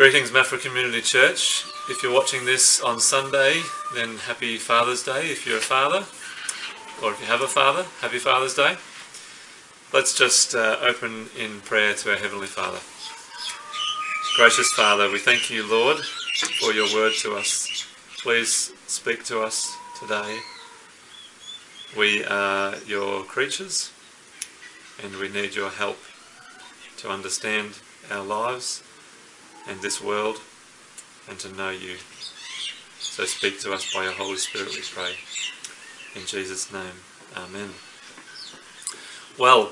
Greetings, Maffra Community Church. If you're watching this on Sunday, then happy Father's Day if you're a father, or if you have a father, happy Father's Day. Let's just uh, open in prayer to our Heavenly Father. Gracious Father, we thank you, Lord, for your word to us. Please speak to us today. We are your creatures, and we need your help to understand our lives and this world and to know you. So speak to us by your Holy Spirit, we pray. In Jesus' name, Amen. Well,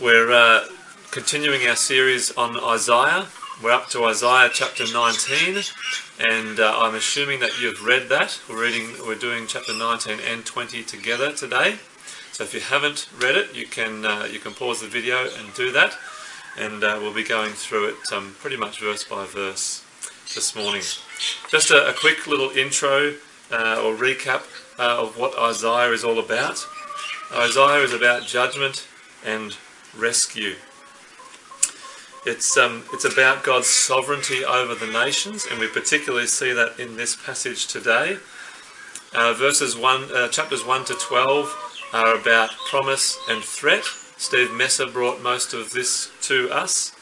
we're uh, continuing our series on Isaiah. We're up to Isaiah chapter 19, and uh, I'm assuming that you've read that. We're reading, we're doing chapter 19 and 20 together today. So if you haven't read it, you can uh, you can pause the video and do that and uh, we'll be going through it um, pretty much verse by verse this morning. Just a, a quick little intro uh, or recap uh, of what Isaiah is all about. Isaiah is about judgment and rescue. It's, um, it's about God's sovereignty over the nations, and we particularly see that in this passage today. Uh, verses one, uh, chapters 1 to 12 are about promise and threat, Steve Messer brought most of this to us.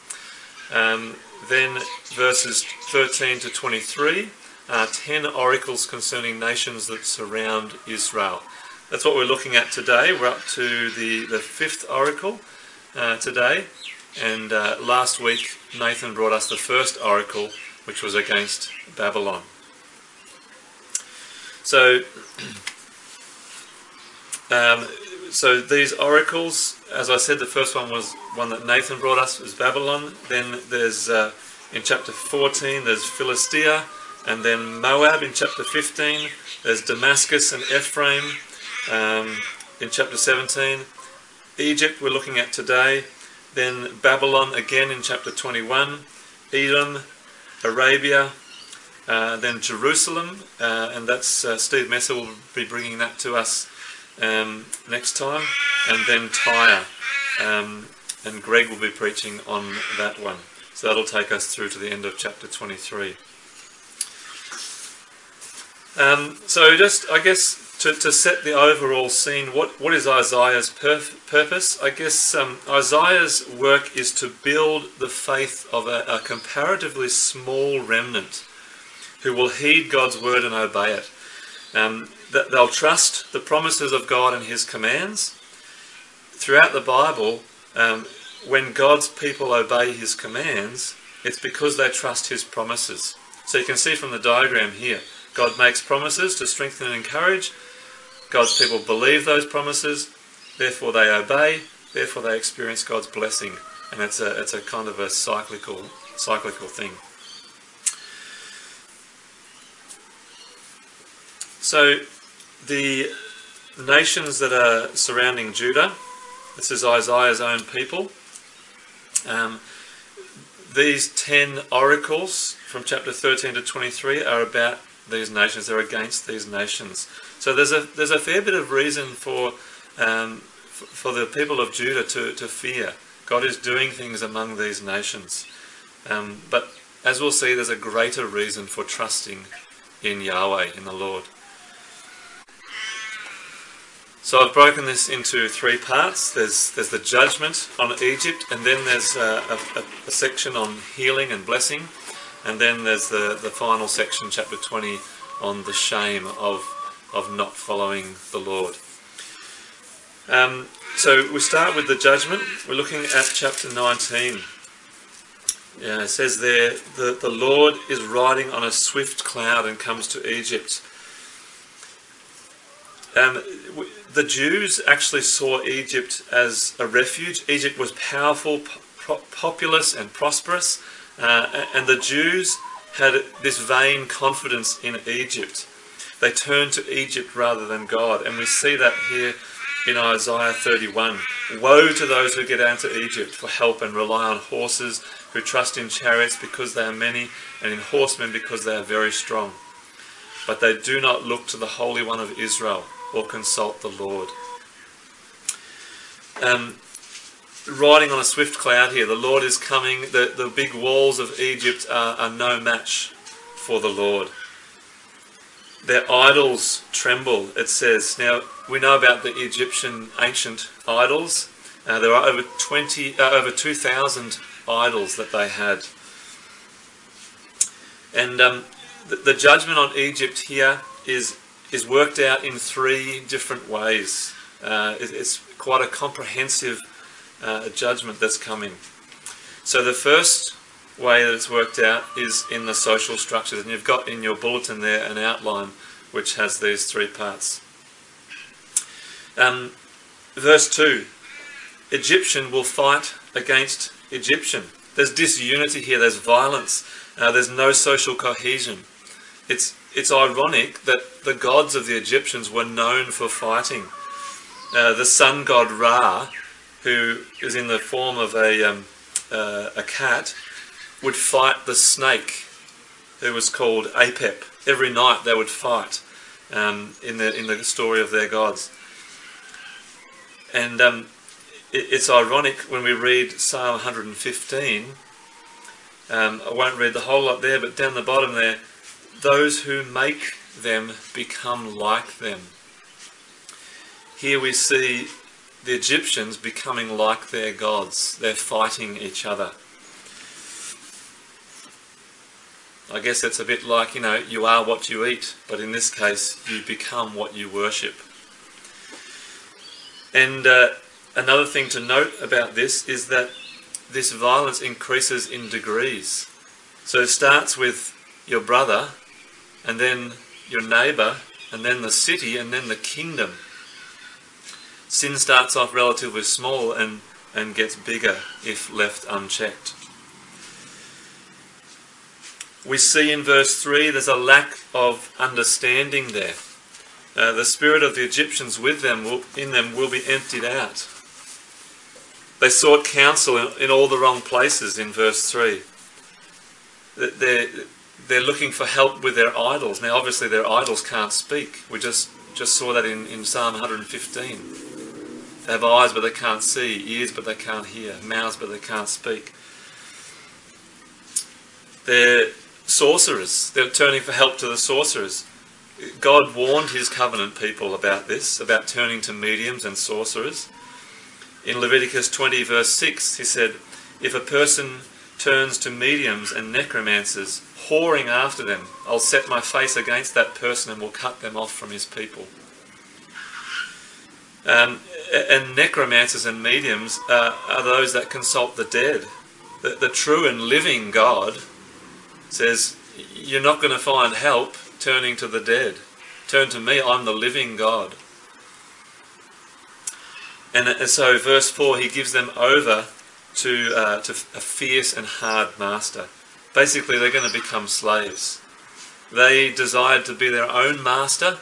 Um, then verses 13 to 23 are 10 oracles concerning nations that surround Israel. That's what we're looking at today. We're up to the, the fifth oracle uh, today. And uh, last week, Nathan brought us the first oracle, which was against Babylon. So, um, so these oracles, as I said, the first one was one that Nathan brought us, was Babylon. Then there's uh, in chapter 14, there's Philistia, and then Moab in chapter 15. There's Damascus and Ephraim um, in chapter 17. Egypt we're looking at today. Then Babylon again in chapter 21. Edom, Arabia, uh, then Jerusalem, uh, and that's uh, Steve Messer will be bringing that to us um, next time, and then Tyre. Um, and Greg will be preaching on that one. So that'll take us through to the end of chapter 23. Um, so just, I guess, to, to set the overall scene, what, what is Isaiah's purpose? I guess um, Isaiah's work is to build the faith of a, a comparatively small remnant who will heed God's word and obey it. Um, that they'll trust the promises of God and His commands. Throughout the Bible, um, when God's people obey His commands, it's because they trust His promises. So you can see from the diagram here, God makes promises to strengthen and encourage. God's people believe those promises, therefore they obey, therefore they experience God's blessing. And it's a, it's a kind of a cyclical, cyclical thing. So the nations that are surrounding Judah, this is Isaiah's own people. Um, these 10 oracles from chapter 13 to 23 are about these nations, they're against these nations. So there's a, there's a fair bit of reason for, um, for the people of Judah to, to fear. God is doing things among these nations. Um, but as we'll see, there's a greater reason for trusting in Yahweh, in the Lord. So I've broken this into three parts. There's there's the judgment on Egypt, and then there's a, a, a, section on healing and blessing, and then there's the, the final section, chapter 20, on the shame of of not following the Lord. Um, so we start with the judgment. We're looking at chapter 19. Yeah, it says there, the, the Lord is riding on a swift cloud and comes to Egypt. Um, the Jews actually saw Egypt as a refuge. Egypt was powerful, po populous, and prosperous, uh, and the Jews had this vain confidence in Egypt. They turned to Egypt rather than God, and we see that here in Isaiah 31. Woe to those who get out to Egypt for help and rely on horses, who trust in chariots because they are many, and in horsemen because they are very strong. But they do not look to the Holy One of Israel or consult the Lord. Um, riding on a swift cloud here. The Lord is coming. The, the big walls of Egypt are, are no match for the Lord. Their idols tremble, it says. Now, we know about the Egyptian ancient idols. Uh, there are over 20, uh, over 2,000 idols that they had. And um, the, the judgment on Egypt here is, is worked out in three different ways. Uh, it, it's quite a comprehensive uh, judgment that's coming. So the first way that it's worked out is in the social structures, and you've got in your bulletin there an outline which has these three parts. Um, verse 2 Egyptian will fight against Egyptian. There's disunity here, there's violence, uh, there's no social cohesion. It's, it's ironic that the gods of the Egyptians were known for fighting. Uh, the sun god Ra, who is in the form of a, um, uh, a cat, would fight the snake, who was called Apep. Every night they would fight um, in, the, in the story of their gods. And um, it, it's ironic when we read Psalm 115. Um, I won't read the whole lot there, but down the bottom there, those who make them become like them. Here we see the Egyptians becoming like their gods. They're fighting each other. I guess it's a bit like, you know, you are what you eat, but in this case, you become what you worship. And uh, another thing to note about this is that this violence increases in degrees. So it starts with your brother, and then your neighbour, and then the city, and then the kingdom. Sin starts off relatively small and, and gets bigger if left unchecked we see in verse 3 there's a lack of understanding there. Uh, the spirit of the Egyptians with them will, in them will be emptied out. They sought counsel in, in all the wrong places in verse 3. They're, they're looking for help with their idols. Now, obviously, their idols can't speak. We just, just saw that in, in Psalm 115. They have eyes, but they can't see, ears, but they can't hear, mouths, but they can't speak. They're sorcerers. They're turning for help to the sorcerers. God warned his covenant people about this, about turning to mediums and sorcerers. In Leviticus 20, verse 6, he said, If a person turns to mediums and necromancers, whoring after them, I'll set my face against that person and will cut them off from his people. Um, and necromancers and mediums are those that consult the dead. The, the true and living God says, You're not going to find help turning to the dead. Turn to me, I'm the living God. And so, verse 4, he gives them over to, uh, to a fierce and hard master. Basically, they're going to become slaves. They desired to be their own master,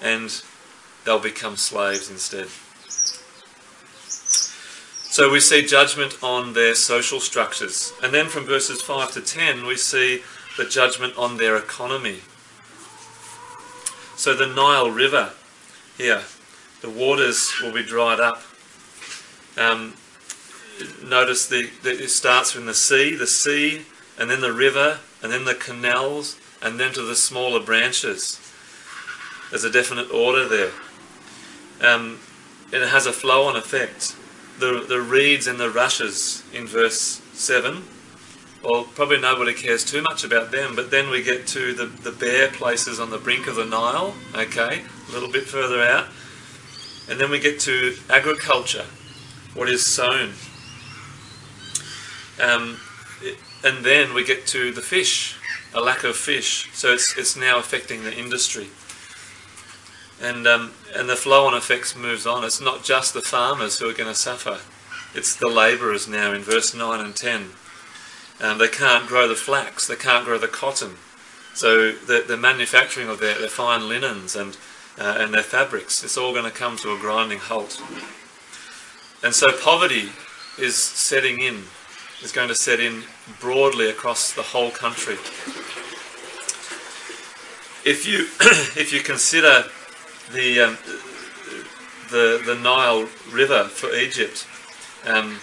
and they'll become slaves instead. So we see judgment on their social structures. And then from verses 5 to 10, we see the judgment on their economy. So the Nile River here, the waters will be dried up. Um, notice the, the, it starts from the sea, the sea, and then the river, and then the canals, and then to the smaller branches. There's a definite order there. Um, and it has a flow on effect the, the reeds and the rushes in verse 7. Well, probably nobody cares too much about them, but then we get to the, the bare places on the brink of the Nile, okay, a little bit further out. And then we get to agriculture, what is sown. Um, and then we get to the fish, a lack of fish. So it's, it's now affecting the industry and um, and the flow-on effects moves on. It's not just the farmers who are going to suffer; it's the labourers now in verse nine and ten. Um, they can't grow the flax, they can't grow the cotton, so the, the manufacturing of their, their fine linens and uh, and their fabrics, it's all going to come to a grinding halt. And so poverty is setting in, is going to set in broadly across the whole country. If you if you consider the, um, the, the Nile River for Egypt. Um,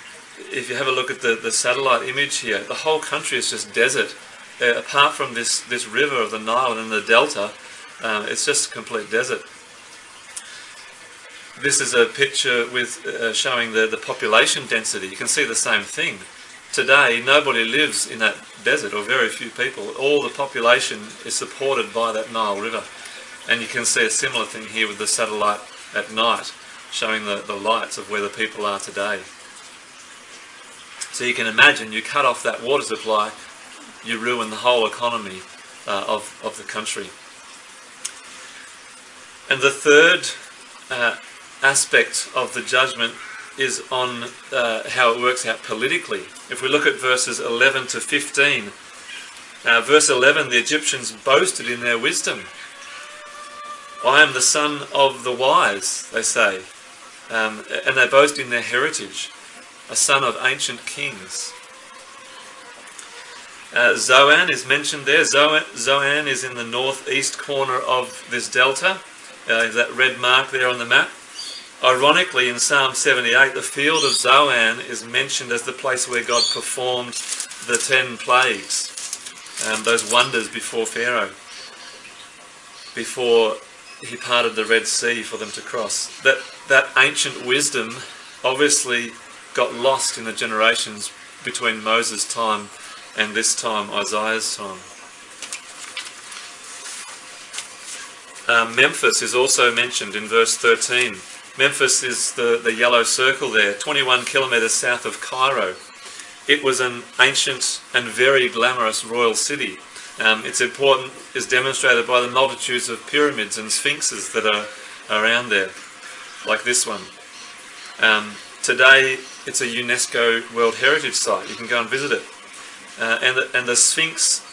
if you have a look at the, the satellite image here, the whole country is just desert. Uh, apart from this, this river of the Nile and the delta, uh, it's just a complete desert. This is a picture with uh, showing the, the population density. You can see the same thing. Today, nobody lives in that desert, or very few people. All the population is supported by that Nile River. And you can see a similar thing here with the satellite at night, showing the, the lights of where the people are today. So you can imagine you cut off that water supply, you ruin the whole economy uh, of, of the country. And the third uh, aspect of the judgment is on uh, how it works out politically. If we look at verses 11 to 15, uh, verse 11, the Egyptians boasted in their wisdom. I am the son of the wise, they say, um, and they boast in their heritage, a son of ancient kings. Uh, Zoan is mentioned there. Zoan, Zoan is in the northeast corner of this delta, uh, that red mark there on the map. Ironically, in Psalm 78, the field of Zoan is mentioned as the place where God performed the ten plagues, um, those wonders before Pharaoh, before he parted the Red Sea for them to cross. That, that ancient wisdom obviously got lost in the generations between Moses' time and this time, Isaiah's time. Um, Memphis is also mentioned in verse 13. Memphis is the, the yellow circle there, 21 kilometres south of Cairo. It was an ancient and very glamorous royal city. Um, its importance is demonstrated by the multitudes of pyramids and sphinxes that are around there, like this one. Um, today, it's a UNESCO World Heritage Site. You can go and visit it. Uh, and, the, and the Sphinx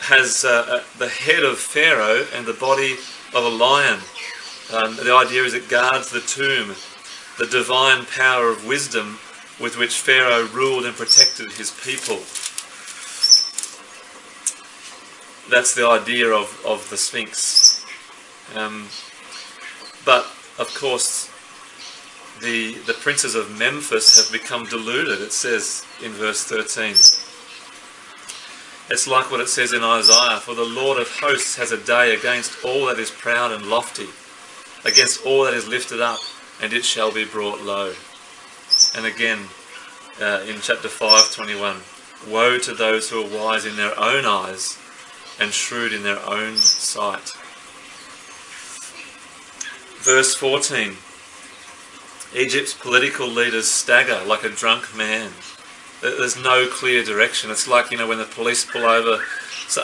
has uh, uh the head of Pharaoh and the body of a lion. Um, the idea is it guards the tomb, the divine power of wisdom with which Pharaoh ruled and protected his people. That's the idea of, of the Sphinx. Um, but, of course, the, the princes of Memphis have become deluded, it says in verse 13. It's like what it says in Isaiah For the Lord of hosts has a day against all that is proud and lofty against all that is lifted up, and it shall be brought low. And again, uh, in chapter 5, 21, Woe to those who are wise in their own eyes and shrewd in their own sight. Verse 14 Egypt's political leaders stagger like a drunk man. There's no clear direction. It's like, you know, when the police pull over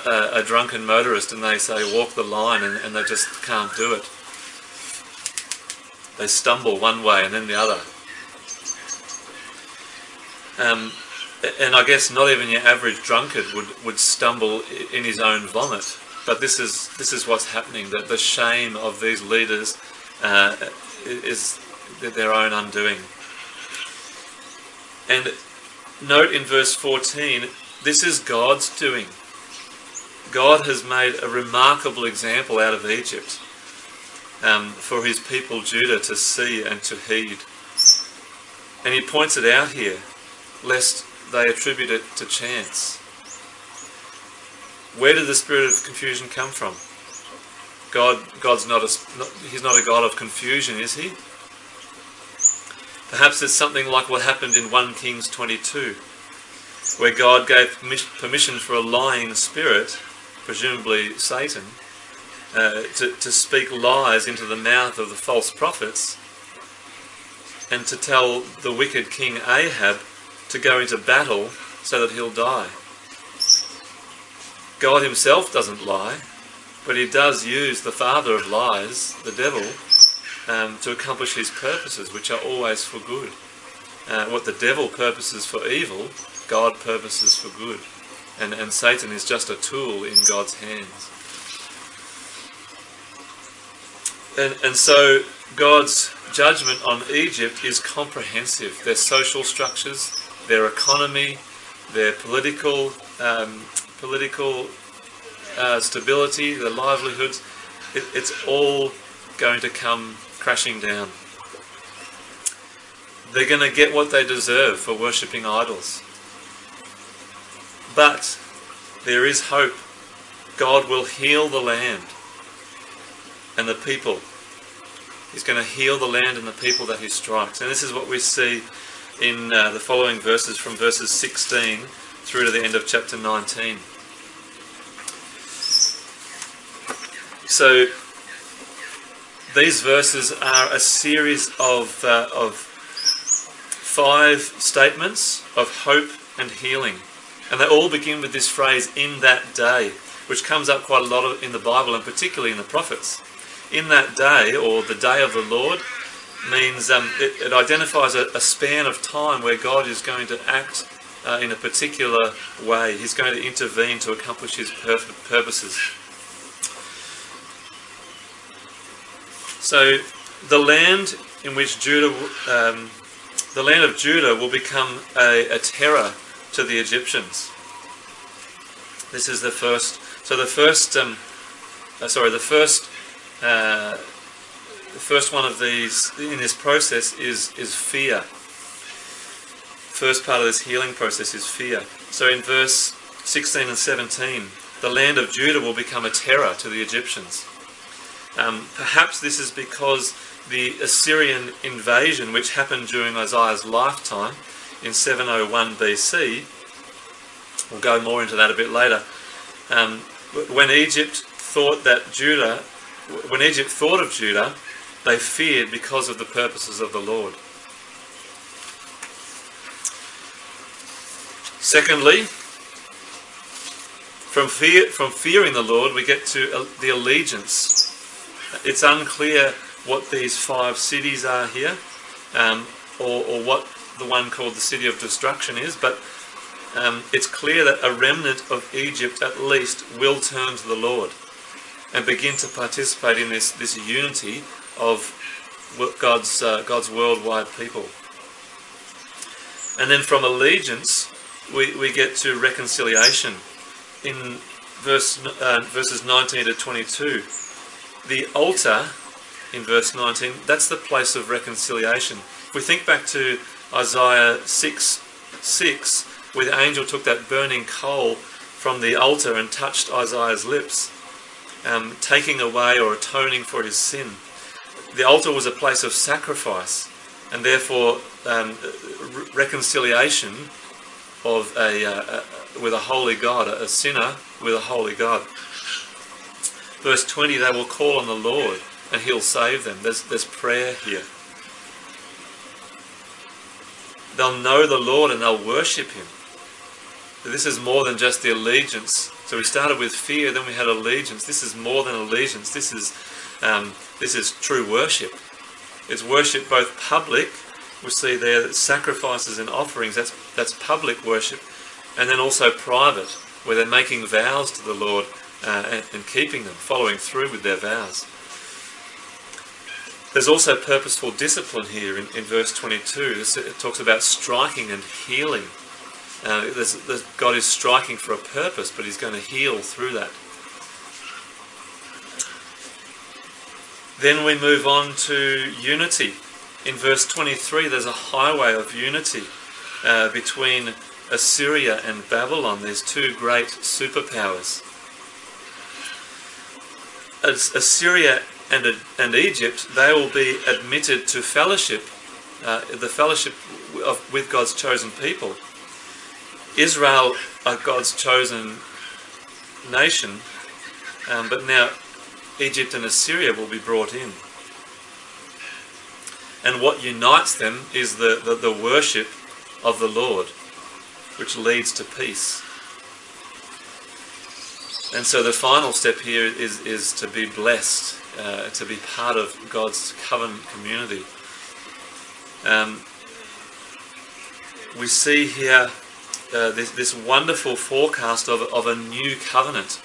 a, drunken motorist and they say, walk the line, and, and they just can't do it. They stumble one way and then the other. Um, and I guess not even your average drunkard would, would stumble in his own vomit. But this is this is what's happening. That the shame of these leaders uh, is their own undoing. And note in verse 14, this is God's doing. God has made a remarkable example out of Egypt um, for his people Judah to see and to heed. And he points it out here, lest they attribute it to chance. Where did the spirit of confusion come from? God, God's not a, not, he's not a God of confusion, is he? Perhaps it's something like what happened in 1 Kings 22, where God gave permission for a lying spirit, presumably Satan, uh, to, to speak lies into the mouth of the false prophets and to tell the wicked king Ahab to go into battle so that he'll die. God himself doesn't lie, but he does use the father of lies, the devil, um, to accomplish his purposes, which are always for good. Uh, what the devil purposes for evil, God purposes for good. And, and Satan is just a tool in God's hands. And, and so God's judgment on Egypt is comprehensive. Their social structures, their economy, their political um, political uh, stability, their livelihoods, it, it's all going to come crashing down. they're going to get what they deserve for worshipping idols. But there is hope. God will heal the land and the people. He's going to heal the land and the people that he strikes. And this is what we see in uh, the following verses from verses 16 through to the end of chapter 19. So these verses are a series of, uh, of five statements of hope and healing. And they all begin with this phrase, in that day, which comes up quite a lot in the Bible and particularly in the prophets. In that day, or the day of the Lord, means um, it, it, identifies a, a, span of time where God is going to act uh, in a particular way. He's going to intervene to accomplish his purposes. So, the land in which Judah, um, the land of Judah, will become a, a terror to the Egyptians. This is the first. So the first, um, uh, sorry, the first, uh, the first one of these in this process is is fear. First part of this healing process is fear. So in verse 16 and 17, the land of Judah will become a terror to the Egyptians. Um, perhaps this is because the Assyrian invasion, which happened during Isaiah's lifetime, in 701 BC. We'll go more into that a bit later. Um, when Egypt thought that Judah, when Egypt thought of Judah, they feared because of the purposes of the Lord. Secondly, from fear, from fearing the Lord, we get to the allegiance. It's unclear what these five cities are here, um, or, or what the one called the City of Destruction is, but um, it's clear that a remnant of Egypt at least will turn to the Lord and begin to participate in this, this unity of God's, uh, God's worldwide people. And then from allegiance, we, we get to reconciliation. In verse, uh, verses 19 to 22, the altar in verse 19, that's the place of reconciliation. If we think back to Isaiah 6 6, where the angel took that burning coal from the altar and touched Isaiah's lips, um, taking away or atoning for his sin. The altar was a place of sacrifice, and therefore um, reconciliation of a, uh, a, with a holy God, a sinner with a holy God. Verse 20, they will call on the Lord and he'll save them. There's, there's prayer here. They'll know the Lord and they'll worship Him. This is more than just the allegiance. So we started with fear, then we had allegiance. This is more than allegiance. This is um, this is true worship. It's worship both public. We see there that sacrifices and offerings. That's that's public worship, and then also private, where they're making vows to the Lord uh, and, and keeping them, following through with their vows. There's also purposeful discipline here in, in verse 22. It talks about striking and healing. Uh, there's, there's, God is striking for a purpose, but He's going to heal through that. Then we move on to unity. In verse 23, there's a highway of unity uh, between Assyria and Babylon. There's two great superpowers. As Assyria and, and Egypt, they will be admitted to fellowship, uh, the fellowship of, with God's chosen people. Israel are God's chosen nation, um, but now Egypt and Assyria will be brought in. And what unites them is the, the, the worship of the Lord, which leads to peace. And so the final step here is, is to be blessed uh, to be part of God's covenant community. Um, we see here uh, this, this wonderful forecast of, of a new covenant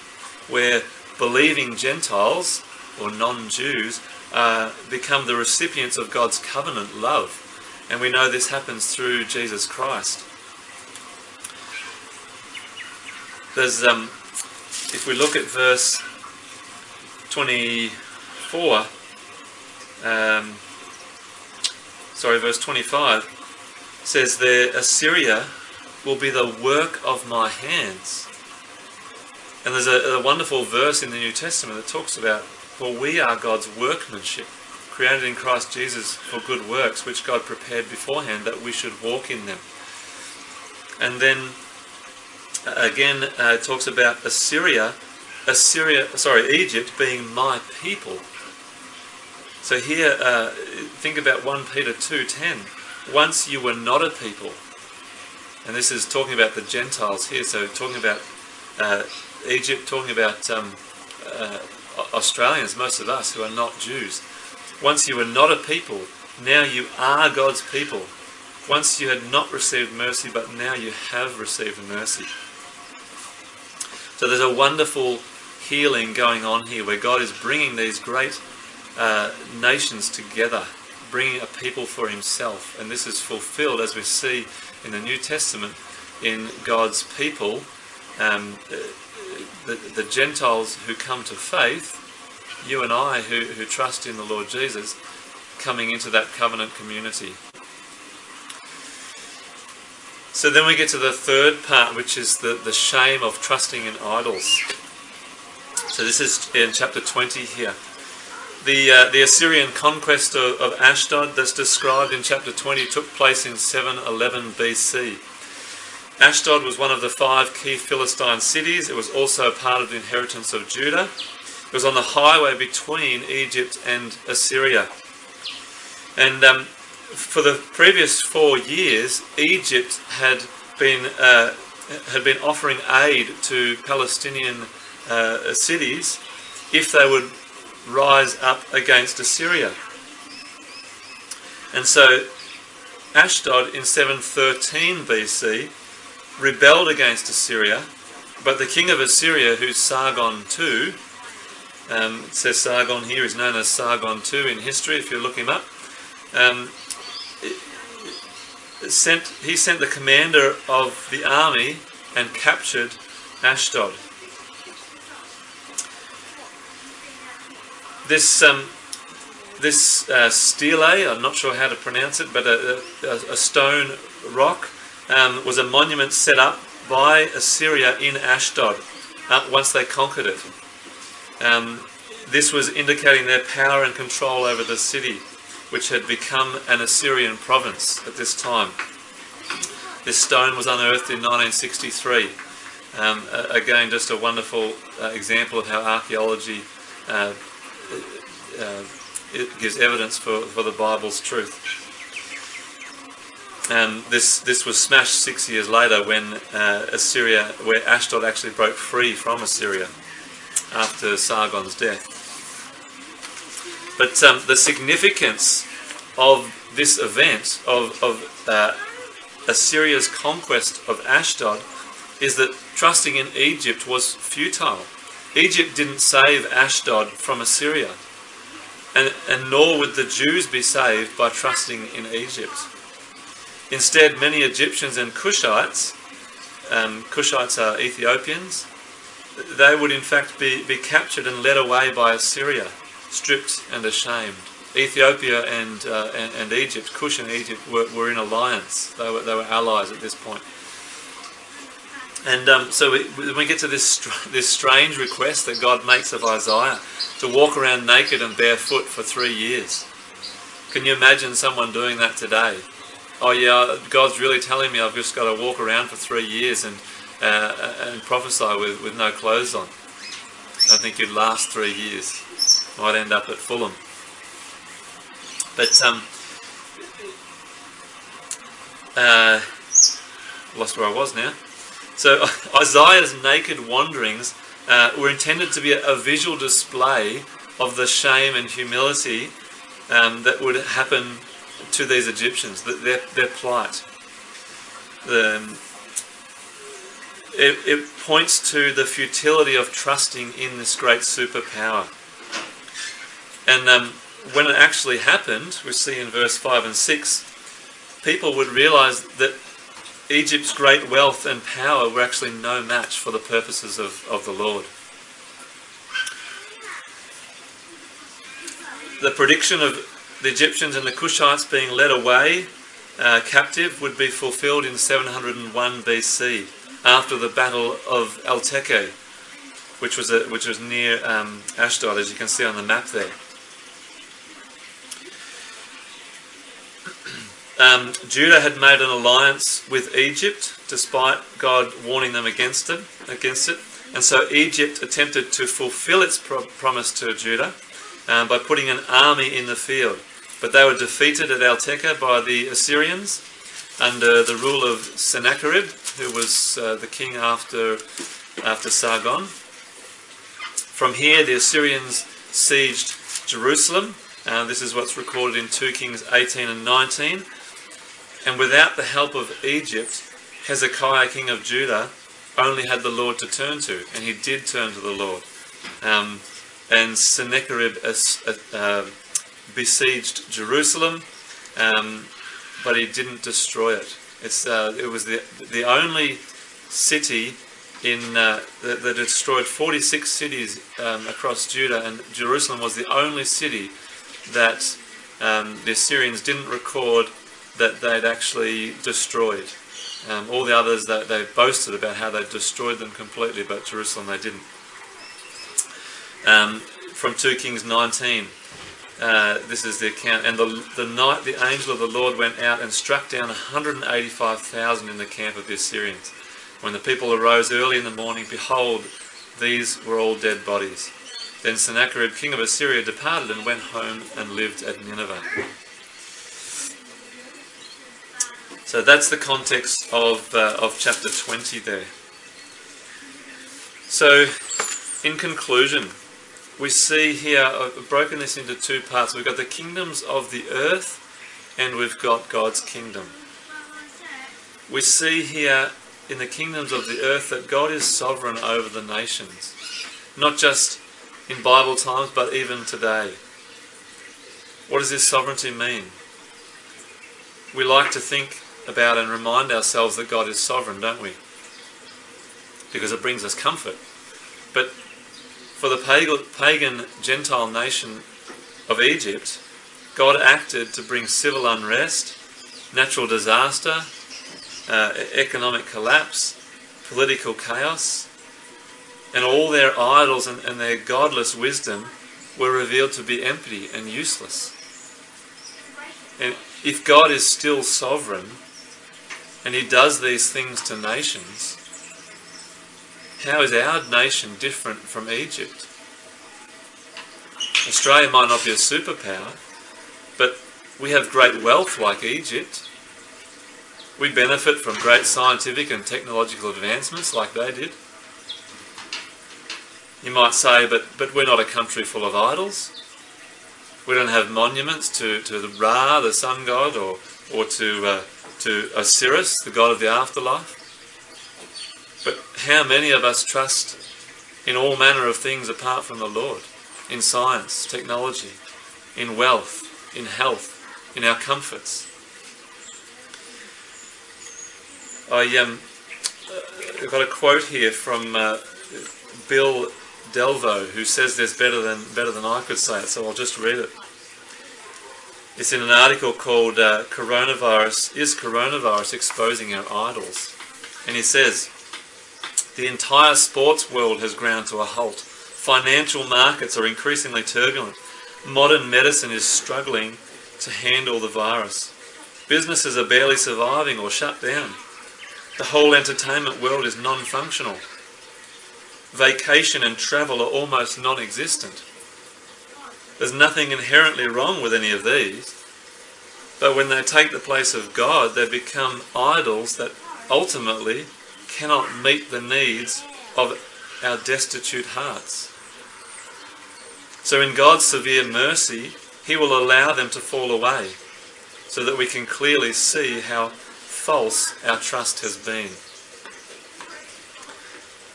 where believing Gentiles or non Jews uh, become the recipients of God's covenant love. And we know this happens through Jesus Christ. There's, um, if we look at verse 24, um, sorry, verse 25 says there, Assyria will be the work of my hands. And there's a, a wonderful verse in the New Testament that talks about, for we are God's workmanship, created in Christ Jesus for good works, which God prepared beforehand that we should walk in them. And then again, uh, it talks about Assyria, Assyria, sorry, Egypt being my people. So here, uh, think about 1 Peter 2.10. Once you were not a people. And this is talking about the Gentiles here. So talking about uh, Egypt, talking about um, uh, Australians, most of us who are not Jews. Once you were not a people, now you are God's people. Once you had not received mercy, but now you have received mercy. So there's a wonderful healing going on here where God is bringing these great uh, nations together, bringing a people for himself. And this is fulfilled, as we see in the New Testament, in God's people, um, the, the Gentiles who come to faith, you and I who, who trust in the Lord Jesus, coming into that covenant community. So then we get to the third part, which is the, the shame of trusting in idols. So this is in chapter 20 here the, uh, the Assyrian conquest of, of, Ashdod that's described in chapter 20 took place in 711 BC. Ashdod was one of the five key Philistine cities. It was also part of the inheritance of Judah. It was on the highway between Egypt and Assyria. And um, for the previous four years, Egypt had been uh, had been offering aid to Palestinian uh, cities if they would rise up against Assyria. And so Ashdod in 713 BC rebelled against Assyria, but the king of Assyria, who's Sargon II, um, it says Sargon here is known as Sargon II in history, if you look him up. Um, sent, he sent the commander of the army and captured Ashdod. This um, this uh, stele, I'm not sure how to pronounce it, but a, a, a stone rock um, was a monument set up by Assyria in Ashdod uh, once they conquered it. Um, this was indicating their power and control over the city, which had become an Assyrian province at this time. This stone was unearthed in 1963. Um, again, just a wonderful uh, example of how archaeology uh, uh, it gives evidence for, for the Bible's truth. And this this was smashed six years later when uh, Assyria, where Ashdod actually broke free from Assyria after Sargon's death. But um, the significance of this event of, of uh, Assyria's conquest of Ashdod is that trusting in Egypt was futile. Egypt didn't save Ashdod from Assyria. And, and nor would the Jews be saved by trusting in Egypt. Instead, many Egyptians and Cushites, um, Cushites are Ethiopians, they would in fact be, be captured and led away by Assyria, stripped and ashamed. Ethiopia and, uh, and, and, Egypt, Cush and Egypt, were, were in alliance. They were, they were allies at this point. And um, so we, we get to this this strange request that God makes of Isaiah to walk around naked and barefoot for three years. Can you imagine someone doing that today? Oh yeah, God's really telling me I've just got to walk around for three years and uh, and prophesy with, with no clothes on. I think you'd last three years. Might end up at Fulham. But um, uh, lost where I was now. So Isaiah's naked wanderings uh, were intended to be a, visual display of the shame and humility um, that would happen to these Egyptians, their, their plight. Um, it, it points to the futility of trusting in this great superpower. And um, when it actually happened, we see in verse 5 and 6, people would realize that Egypt's great wealth and power were actually no match for the purposes of, of the Lord. The prediction of the Egyptians and the Cushites being led away uh, captive would be fulfilled in 701 BC after the Battle of Eltekeh, which was, a, which was near um, Ashdod, as you can see on the map there. Um, Judah had made an alliance with Egypt, despite God warning them against it. Against it, and so Egypt attempted to fulfill its pro- promise to Judah um, by putting an army in the field. But they were defeated at Eltekeh by the Assyrians under the rule of Sennacherib, who was uh, the king after, after Sargon. From here, the Assyrians sieged Jerusalem. Uh, this is what's recorded in 2 Kings 18 and 19. And without the help of Egypt, Hezekiah, king of Judah, only had the Lord to turn to, and he did turn to the Lord. Um, and Sennacherib uh, uh, besieged Jerusalem, um, but he didn't destroy it. Uh, it was the, the only city in, uh, that, that, destroyed 46 cities um, across Judah, and Jerusalem was the only city that um, the Assyrians didn't record that they'd actually destroyed. Um, all the others, that they boasted about how they destroyed them completely, but Jerusalem they didn't. Um, from 2 Kings 19, uh, this is the account. And the, the night the angel of the Lord went out and struck down 185,000 in the camp of the Assyrians. When the people arose early in the morning, behold, these were all dead bodies. Then Sennacherib, king of Assyria, departed and went home and lived at Nineveh. So that's the context of, uh, of chapter 20 there. So, in conclusion, we see here, I've broken this into two parts. We've got the kingdoms of the earth and we've got God's kingdom. We see here in the kingdoms of the earth that God is sovereign over the nations, not just in Bible times, but even today. What does this sovereignty mean? We like to think about and remind ourselves that God is sovereign, don't we? Because it brings us comfort. But for the pagan Gentile nation of Egypt, God acted to bring civil unrest, natural disaster, uh, economic collapse, political chaos, and all their idols and, and their godless wisdom were revealed to be empty and useless. And if God is still sovereign, and He does these things to nations, how is our nation different from Egypt? Australia might not be a superpower, but we have great wealth like Egypt. We benefit from great scientific and technological advancements like they did. You might say, but, but we're not a country full of idols. We don't have monuments to, to the Ra, the sun god, or, or to, uh, to Osiris, the god of the afterlife. But how many of us trust in all manner of things apart from the Lord? In science, technology, in wealth, in health, in our comforts. I um, uh, got a quote here from uh, Bill Delvaux, who says there's better than better than I could say it, so I'll just read it. It's in an article called uh, "Coronavirus: Is Coronavirus Exposing Our Idols?" And he says, the entire sports world has ground to a halt. Financial markets are increasingly turbulent. Modern medicine is struggling to handle the virus. Businesses are barely surviving or shut down. The whole entertainment world is non functional. Vacation and travel are almost non existent. There's nothing inherently wrong with any of these, but when they take the place of God, they become idols that ultimately cannot meet the needs of our destitute hearts. So, in God's severe mercy, He will allow them to fall away so that we can clearly see how false our trust has been.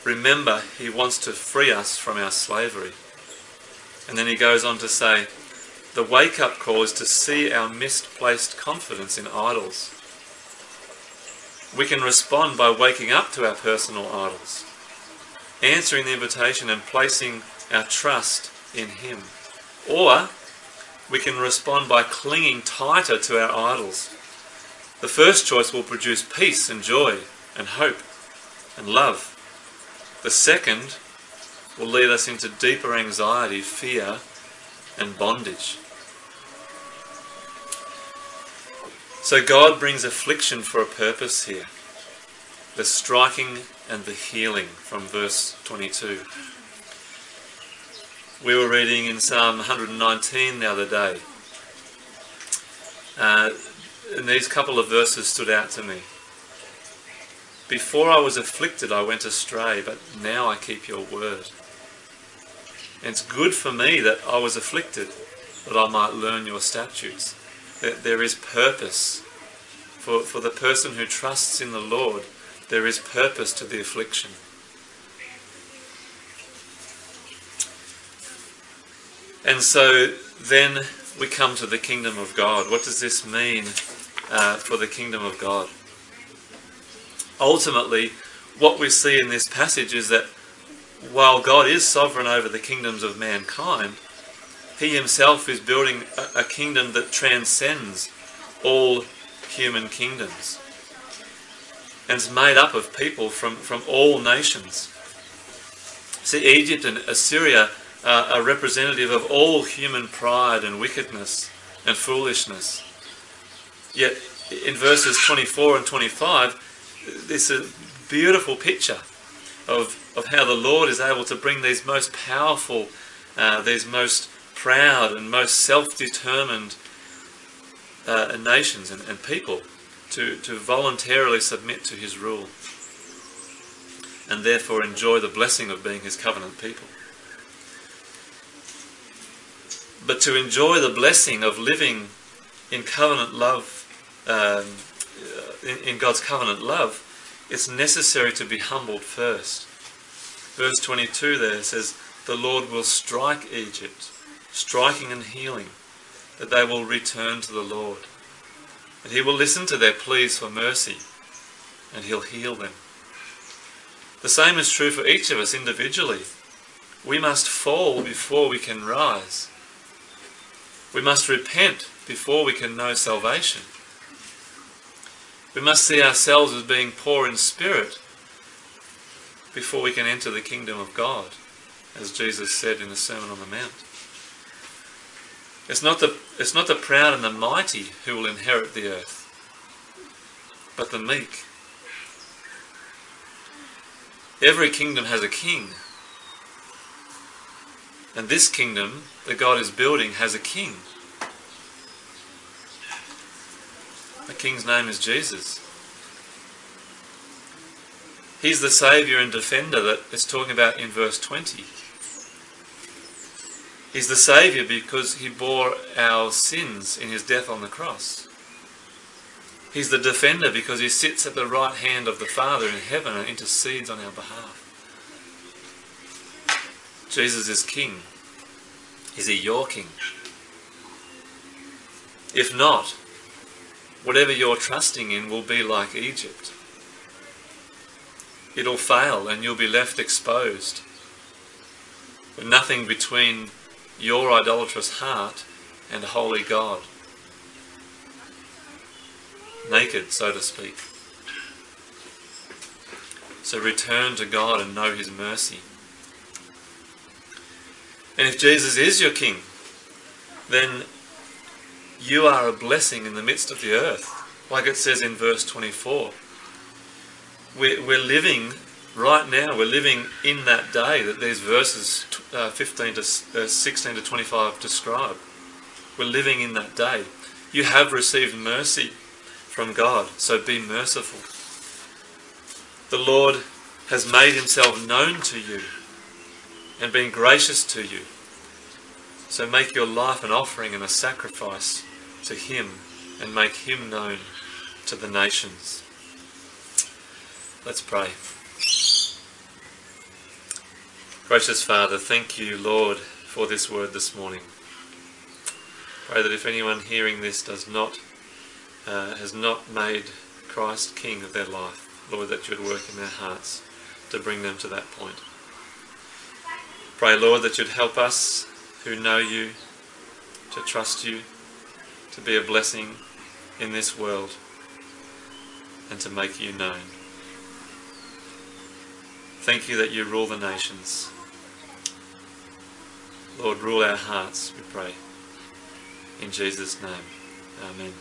Remember, He wants to free us from our slavery. And then He goes on to say, the wake up call is to see our misplaced confidence in idols we can respond by waking up to our personal idols, answering the invitation and placing our trust in Him. Or we can respond by clinging tighter to our idols. The first choice will produce peace and joy and hope and love. The second will lead us into deeper anxiety, fear, and bondage. So God brings affliction for a purpose here the striking and the healing from verse 22. We were reading in Psalm 119 the other day. Uh, and these couple of verses stood out to me. Before I was afflicted, I went astray, but now I keep your word. And it's good for me that I was afflicted, that I might learn your statutes. That there is purpose. For, for the person who trusts in the Lord, there is purpose to the affliction. And so then we come to the kingdom of God. What does this mean uh, for the kingdom of God? Ultimately, what we see in this passage is that while God is sovereign over the kingdoms of mankind, he himself is building a, a kingdom that transcends all human kingdoms. And is made up of people from, from all nations. See, Egypt and Assyria uh, are representative of all human pride and wickedness and foolishness. Yet in verses 24 and 25, this is a beautiful picture of, of how the Lord is able to bring these most powerful, uh, these most proud and most self-determined uh, nations and, and people to, to voluntarily submit to his rule and therefore enjoy the blessing of being his covenant people. But to enjoy the blessing of living in covenant love, um, in, in God's covenant love, it's necessary to be humbled first. Verse 22 there says, The Lord will strike Egypt, striking and healing, that they will return to the Lord. And he will listen to their pleas for mercy, and he'll heal them. The same is true for each of us individually. We must fall before we can rise. We must repent before we can know salvation. We must see ourselves as being poor in spirit before we can enter the kingdom of God, as Jesus said in the Sermon on the Mount. It's not the, it's not the proud and the mighty who will inherit the earth, but the meek. Every kingdom has a king. And this kingdom that God is building has a king. The king's name is Jesus. He's the saviour and defender that it's talking about in verse 20. He's the saviour because he bore our sins in his death on the cross. He's the defender because he sits at the right hand of the Father in heaven and intercedes on our behalf. Jesus is king. Is he your king? If not, whatever you're trusting in will be like Egypt. It'll fail and you'll be left exposed. With nothing between your idolatrous heart and holy God. Naked, so to speak. So return to God and know His mercy. And if Jesus is your King, then you are a blessing in the midst of the earth, like it says in verse 24. We're, we're living right now, we're living in that day that these verses uh, 15 to uh, 16 to 25 describe. We're living in that day. You have received mercy from God, so be merciful. The Lord has made himself known to you and been gracious to you. So make your life an offering and a sacrifice to him and make him known to the nations. Let's pray. Gracious Father, thank you, Lord, for this word this morning. Pray that if anyone hearing this does not, uh, has not made Christ King of their life, Lord, that you would work in their hearts to bring them to that point. Pray, Lord, that you'd help us who know you to trust you, to be a blessing in this world, and to make you known. Thank you that you rule the nations. Lord, rule our hearts, we pray. In Jesus' name, Amen.